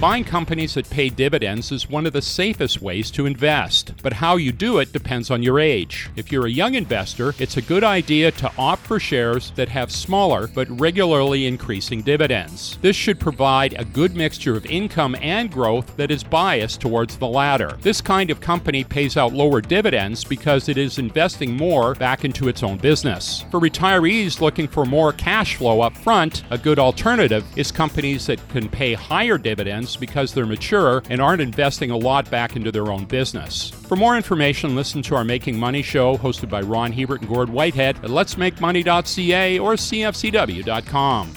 Buying companies that pay dividends is one of the safest ways to invest, but how you do it depends on your age. If you're a young investor, it's a good idea to opt for shares that have smaller but regularly increasing dividends. This should provide a good mixture of income and growth that is biased towards the latter. This kind of company pays out lower dividends because it is investing more back into its own business. For retirees looking for more cash flow up front, a good alternative is companies that can pay higher dividends because they're mature and aren't investing a lot back into their own business. For more information, listen to our Making Money show hosted by Ron Hebert and Gord Whitehead at letsmakemoney.ca or cfcw.com.